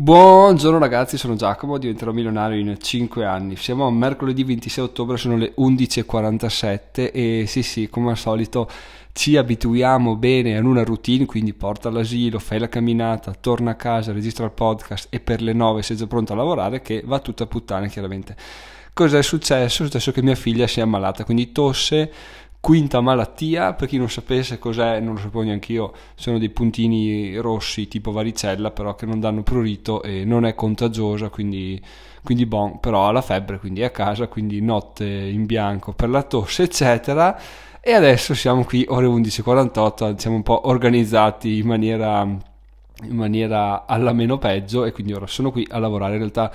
Buongiorno ragazzi, sono Giacomo, diventerò milionario in 5 anni. Siamo a mercoledì 26 ottobre, sono le 11.47 e sì sì, come al solito ci abituiamo bene a una routine, quindi porta all'asilo, fai la camminata, torna a casa, registra il podcast e per le 9 sei già pronto a lavorare che va tutta a puttane chiaramente. Cos'è successo? È successo che mia figlia si è ammalata, quindi tosse, quinta malattia, per chi non sapesse cos'è, non lo sapevo neanche io, sono dei puntini rossi tipo varicella, però che non danno prurito e non è contagiosa, quindi, quindi bon, però ha la febbre, quindi è a casa, quindi notte in bianco per la tosse, eccetera. E adesso siamo qui, ore 11.48, siamo un po' organizzati in maniera, in maniera alla meno peggio e quindi ora sono qui a lavorare. In realtà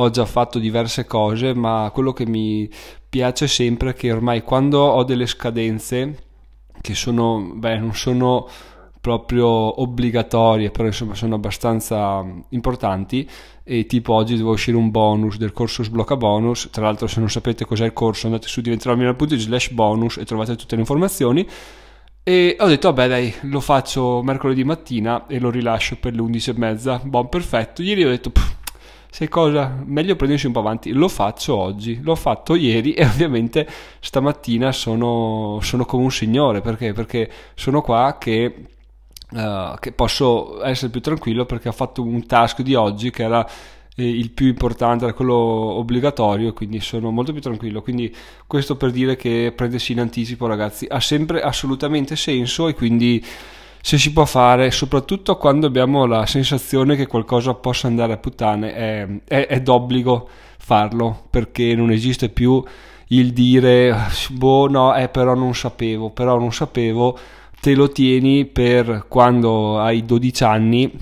ho già fatto diverse cose, ma quello che mi piace sempre è che ormai quando ho delle scadenze che sono, beh, non sono proprio obbligatorie, però insomma sono abbastanza importanti e tipo oggi devo uscire un bonus del corso sblocca bonus, tra l'altro se non sapete cos'è il corso andate su diventerò.it slash bonus e trovate tutte le informazioni e ho detto vabbè dai lo faccio mercoledì mattina e lo rilascio per le 11 e mezza, buon perfetto, ieri ho detto pff, sai cosa? Meglio prendersi un po' avanti. Lo faccio oggi, l'ho fatto ieri e ovviamente stamattina sono, sono come un signore perché? Perché sono qua che, uh, che posso essere più tranquillo perché ho fatto un task di oggi che era eh, il più importante, era quello obbligatorio, quindi sono molto più tranquillo. Quindi questo per dire che prendersi in anticipo, ragazzi, ha sempre assolutamente senso e quindi se si può fare, soprattutto quando abbiamo la sensazione che qualcosa possa andare a puttane, è, è, è d'obbligo farlo perché non esiste più il dire boh no, eh, però non sapevo, però non sapevo, te lo tieni per quando hai 12 anni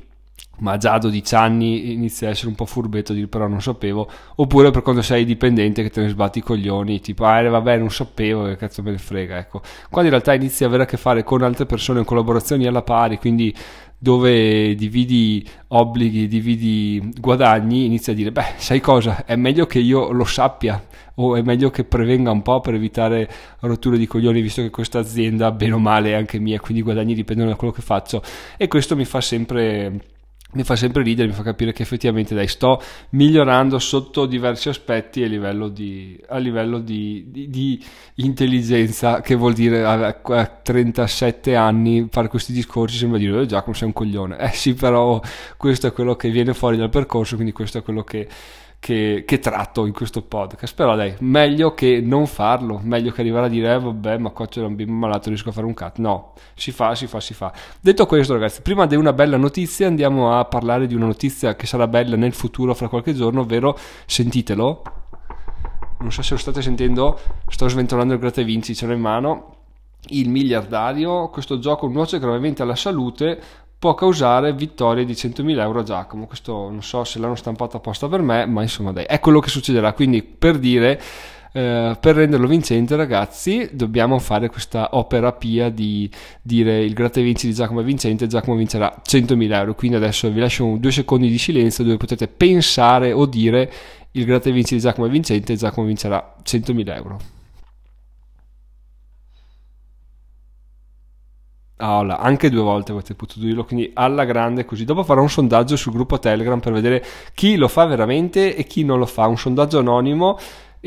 ma già a 12 anni inizia a essere un po' furbetto dire però non sapevo oppure per quando sei dipendente che te ne sbatti i coglioni tipo ah eh, vabbè non sapevo che cazzo me ne frega ecco. Quando in realtà inizi a avere a che fare con altre persone collaborazioni alla pari quindi dove dividi obblighi dividi guadagni inizia a dire beh sai cosa? È meglio che io lo sappia o è meglio che prevenga un po' per evitare rotture di coglioni visto che questa azienda bene o male è anche mia quindi i guadagni dipendono da quello che faccio e questo mi fa sempre mi fa sempre ridere, mi fa capire che effettivamente dai, sto migliorando sotto diversi aspetti a livello di, a livello di, di, di intelligenza, che vuol dire a, a, 37 anni fare questi discorsi sembra dire oh, Giacomo sei un coglione. Eh sì, però questo è quello che viene fuori dal percorso, quindi questo è quello che che, che, tratto in questo podcast. Però dai, meglio che non farlo, meglio che arrivare a dire, eh, vabbè, ma qua c'è un bimbo malato, riesco a fare un cut. No, si fa, si fa, si fa. Detto questo, ragazzi, prima di una bella notizia andiamo a parlare di una notizia che sarà bella nel futuro, fra qualche giorno, ovvero, sentitelo. Non so se lo state sentendo, sto sventolando il gratta vinci, ce l'ho in mano. Il miliardario, questo gioco nuoce gravemente alla salute, può causare vittorie di 100.000 euro a Giacomo. Questo non so se l'hanno stampato apposta per me, ma insomma dai, è quello che succederà. Quindi per dire, eh, per renderlo vincente ragazzi, dobbiamo fare questa opera pia di dire il gratta vinci di Giacomo è vincente, Giacomo vincerà 100.000 euro. Quindi adesso vi lascio due secondi di silenzio dove potete pensare o dire il gratta vinci di Giacomo è vincente, Giacomo vincerà 100.000 euro. Ah, là, anche due volte avete potuto dirlo, quindi alla grande così. Dopo farò un sondaggio sul gruppo Telegram per vedere chi lo fa veramente e chi non lo fa. Un sondaggio anonimo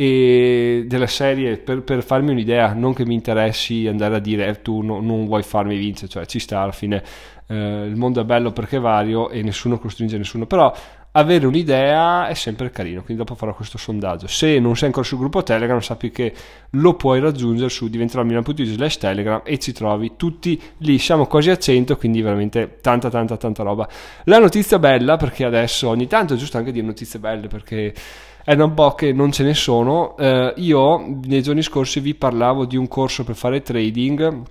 e della serie per, per, farmi un'idea, non che mi interessi andare a dire eh, tu no, non vuoi farmi vincere, cioè ci sta alla fine. Eh, il mondo è bello perché è vario e nessuno costringe nessuno, però avere un'idea è sempre carino, quindi dopo farò questo sondaggio. Se non sei ancora sul gruppo Telegram, sappi che lo puoi raggiungere su diventerò.it slash Telegram e ci trovi tutti lì. Siamo quasi a 100, quindi veramente tanta tanta tanta roba. La notizia bella, perché adesso ogni tanto è giusto anche dire notizie belle, perché è da un po' che non ce ne sono. Eh, io nei giorni scorsi vi parlavo di un corso per fare trading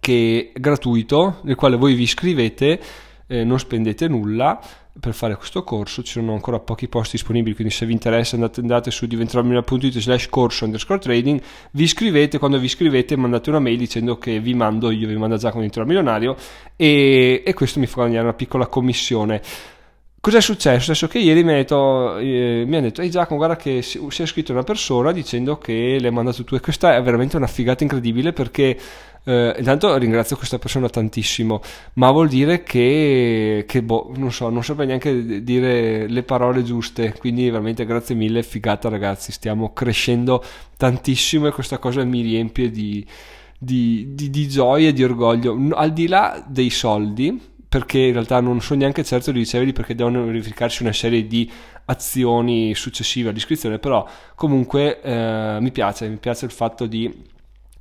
che è gratuito, nel quale voi vi iscrivete, eh, non spendete nulla per fare questo corso ci sono ancora pochi posti disponibili quindi se vi interessa andate, andate su diventeromilionario.it slash corso underscore trading vi iscrivete quando vi iscrivete mandate una mail dicendo che vi mando io vi mando Giacomo diventerò milionario e, e questo mi fa guadagnare una piccola commissione Cos'è successo? Successo che ieri mi ha detto, eh, mi ha detto ehi Giacomo guarda che si, si è iscritto una persona dicendo che le hai mandato tu e questa è veramente una figata incredibile perché eh, intanto ringrazio questa persona tantissimo, ma vuol dire che, che boh, non so, non saprei neanche dire le parole giuste, quindi veramente grazie mille, figata ragazzi, stiamo crescendo tantissimo e questa cosa mi riempie di, di, di, di gioia e di orgoglio, al di là dei soldi perché in realtà non sono neanche certo di riceverli perché devono verificarsi una serie di azioni successive all'iscrizione, però comunque eh, mi piace, mi piace il fatto di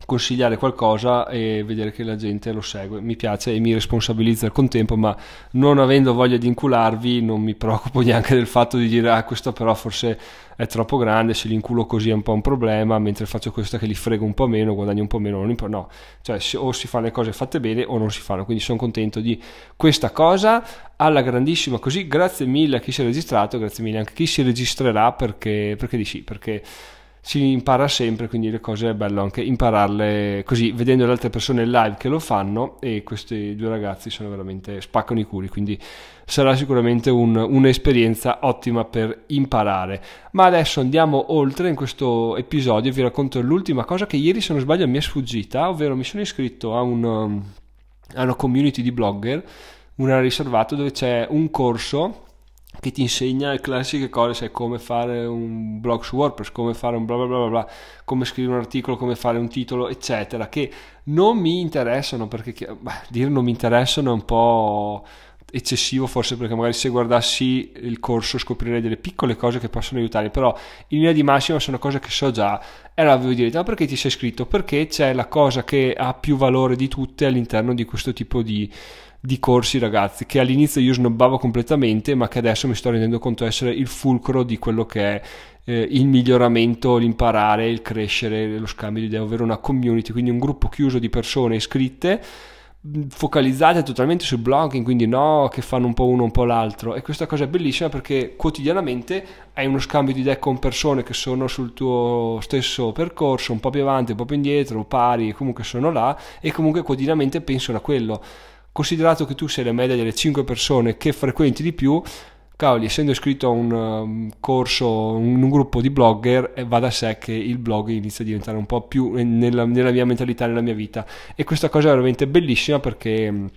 consigliare qualcosa e vedere che la gente lo segue. Mi piace e mi responsabilizza al contempo, ma non avendo voglia di incularvi non mi preoccupo neanche del fatto di dire ah questo però forse è troppo grande, se li inculo così è un po' un problema, mentre faccio questo che li frego un po' meno, guadagno un po' meno, non no, cioè o si fanno le cose fatte bene o non si fanno, quindi sono contento di questa cosa, alla grandissima così, grazie mille a chi si è registrato, grazie mille anche a chi si registrerà perché, perché di sì, perché si impara sempre, quindi le cose è bello anche impararle così, vedendo le altre persone live che lo fanno e questi due ragazzi sono veramente spaccano i culi, quindi sarà sicuramente un, un'esperienza ottima per imparare. Ma adesso andiamo oltre in questo episodio, vi racconto l'ultima cosa che ieri se non sbaglio mi è sfuggita, ovvero mi sono iscritto a, un, a una community di blogger, un riservato dove c'è un corso che ti insegna le classiche cose, sai come fare un blog su WordPress, come fare un bla bla bla bla, come scrivere un articolo, come fare un titolo, eccetera, che non mi interessano perché beh, dire non mi interessano è un po' eccessivo forse perché magari se guardassi il corso scoprirei delle piccole cose che possono aiutare però in linea di massima sono cose che so già e allora avevo dire ma perché ti sei iscritto? perché c'è la cosa che ha più valore di tutte all'interno di questo tipo di, di corsi ragazzi che all'inizio io snobbavo completamente ma che adesso mi sto rendendo conto essere il fulcro di quello che è eh, il miglioramento, l'imparare, il crescere, lo scambio di idee, ovvero una community, quindi un gruppo chiuso di persone iscritte focalizzate totalmente sul blogging, quindi no che fanno un po' uno un po' l'altro. E questa cosa è bellissima perché quotidianamente hai uno scambio di idee con persone che sono sul tuo stesso percorso, un po' più avanti, un po' più indietro, pari, comunque sono là e comunque quotidianamente pensano a quello considerato che tu sei la media delle 5 persone che frequenti di più, cavoli, essendo iscritto a un um, corso, un, gruppo di blogger, eh, va da sé che il blog inizia a diventare un po' più nella, nella mia mentalità, nella mia vita. E questa cosa è veramente bellissima perché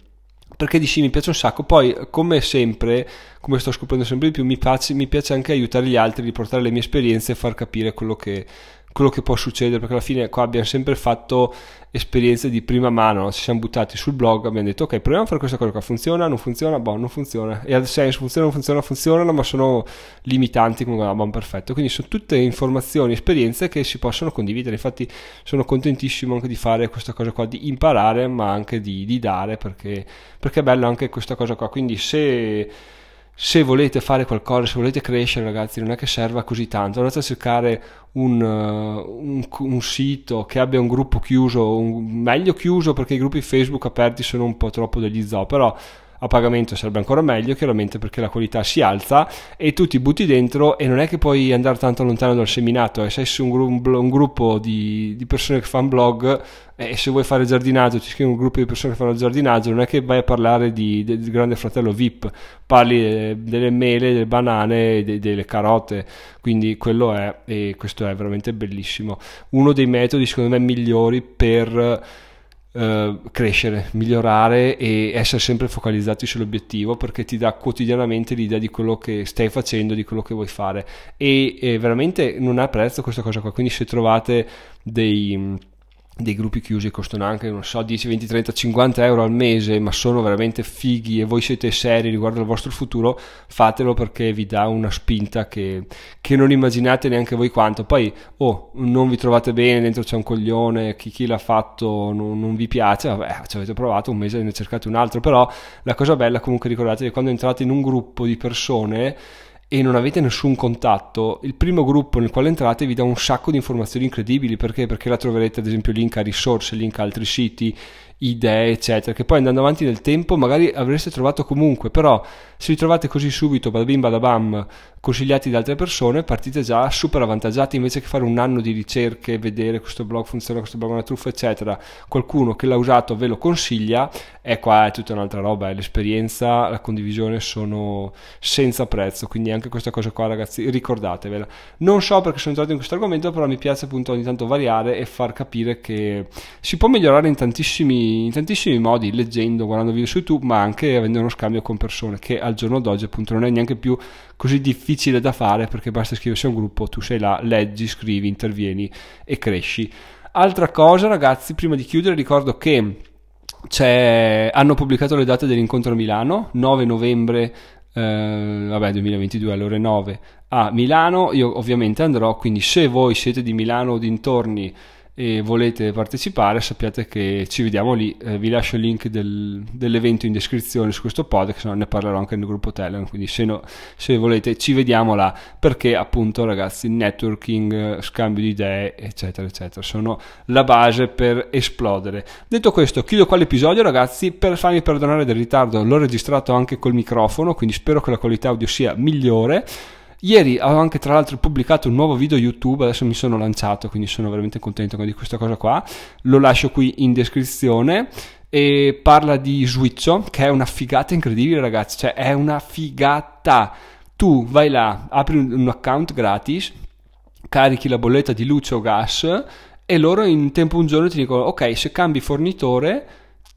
perché di sì mi piace un sacco. Poi, come sempre, come sto scoprendo sempre di più, mi piace, mi piace anche aiutare gli altri, riportare le mie esperienze e far capire quello che, quello che può succedere perché alla fine qua abbiamo sempre fatto esperienze di prima mano ci siamo buttati sul blog abbiamo detto ok proviamo a fare questa cosa qua funziona non funziona? Boh non funziona. E ad senso funziona non funziona funzionano ma sono limitanti come ah, buon perfetto. Quindi sono tutte informazioni esperienze che si possono condividere. Infatti sono contentissimo anche di fare questa cosa qua di imparare ma anche di, di dare perché, perché è bello anche questa cosa qua. Quindi se se volete fare qualcosa, se volete crescere, ragazzi, non è che serva così tanto. Andate a cercare un, uh, un, un sito che abbia un gruppo chiuso, un, meglio chiuso perché i gruppi Facebook aperti sono un po' troppo degli zoo, però a pagamento sarebbe ancora meglio, chiaramente perché la qualità si alza e tu ti butti dentro e non è che puoi andare tanto lontano dal seminato, e sei su un, gru- un gruppo di, di, persone che fanno blog e se vuoi fare giardinaggio ti scrivi un gruppo di persone che fanno giardinaggio, non è che vai a parlare di, del grande fratello VIP, parli delle mele, delle banane, de, delle carote, quindi quello è e questo è veramente bellissimo. Uno dei metodi secondo me migliori per eh, crescere, migliorare e essere sempre focalizzati sull'obiettivo perché ti dà quotidianamente l'idea di quello che stai facendo, di quello che vuoi fare. E, e veramente non ha prezzo questa cosa qua, quindi se trovate dei dei gruppi chiusi costano anche, non so, 10, 20, 30, 50 euro al mese, ma sono veramente fighi e voi siete seri riguardo al vostro futuro, fatelo perché vi dà una spinta che, che non immaginate neanche voi quanto. Poi, oh, non vi trovate bene, dentro c'è un coglione, chi, chi l'ha fatto non, non vi piace, vabbè, ci avete provato un mese e ne cercate un altro, però la cosa bella comunque ricordate che quando entrate in un gruppo di persone e non avete nessun contatto, il primo gruppo nel quale entrate vi dà un sacco di informazioni incredibili perché? Perché la troverete ad esempio link a risorse, link a altri siti, idee, eccetera, che poi andando avanti nel tempo magari avreste trovato comunque, però se li trovate così subito, badabim badabam, consigliati da altre persone, partite già super avvantaggiati invece che fare un anno di ricerche, vedere questo blog funziona, questo blog è una truffa, eccetera. Qualcuno che l'ha usato ve lo consiglia e qua è tutta un'altra roba, è l'esperienza, la condivisione sono senza prezzo, quindi anche questa cosa qua ragazzi ricordatevela. Non so perché sono entrato in questo argomento, però mi piace appunto ogni tanto variare e far capire che si può migliorare in tantissimi, in tantissimi modi, leggendo, guardando video su YouTube, ma anche avendo uno scambio con persone che al giorno d'oggi appunto non è neanche più così difficile da fare perché basta iscriversi a un gruppo, tu sei là, leggi, scrivi, intervieni e cresci. Altra cosa ragazzi, prima di chiudere ricordo che hanno pubblicato le date dell'incontro a Milano, 9 novembre eh, vabbè 2022 alle ore 9 a Milano io ovviamente andrò quindi se voi siete di Milano o dintorni e volete partecipare sappiate che ci vediamo lì. Eh, vi lascio il link del, dell'evento in descrizione su questo podcast ne parlerò anche nel gruppo Telegram quindi se, no, se volete ci vediamo là. Perché appunto ragazzi networking scambio di idee eccetera eccetera sono la base per esplodere. Detto questo chiudo qua l'episodio ragazzi. Per farmi perdonare del ritardo l'ho registrato anche col microfono quindi spero che la qualità audio sia migliore Ieri ho anche tra l'altro pubblicato un nuovo video YouTube, adesso mi sono lanciato, quindi sono veramente contento di questa cosa qua. Lo lascio qui in descrizione e parla di Switcho, che è una figata incredibile, ragazzi, cioè è una figata. Tu vai là, apri un account gratis, carichi la bolletta di luce o gas e loro in tempo un giorno ti dicono ok, se cambi fornitore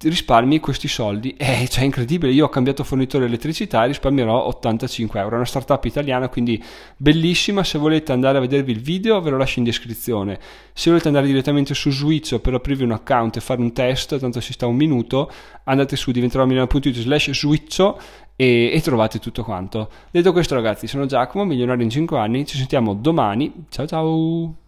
risparmi questi soldi. Eh, cioè, incredibile. Io ho cambiato fornitore elettricità e risparmierò 85 euro. È una startup italiana, quindi bellissima. Se volete andare a vedervi il video, ve lo lascio in descrizione. Se volete andare direttamente su Switch per aprirvi un account e fare un test, tanto si sta un minuto, andate su diventerò.it slash switcho e, e trovate tutto quanto. Detto questo, ragazzi, sono Giacomo, milionario in 5 anni. Ci sentiamo domani. Ciao ciao!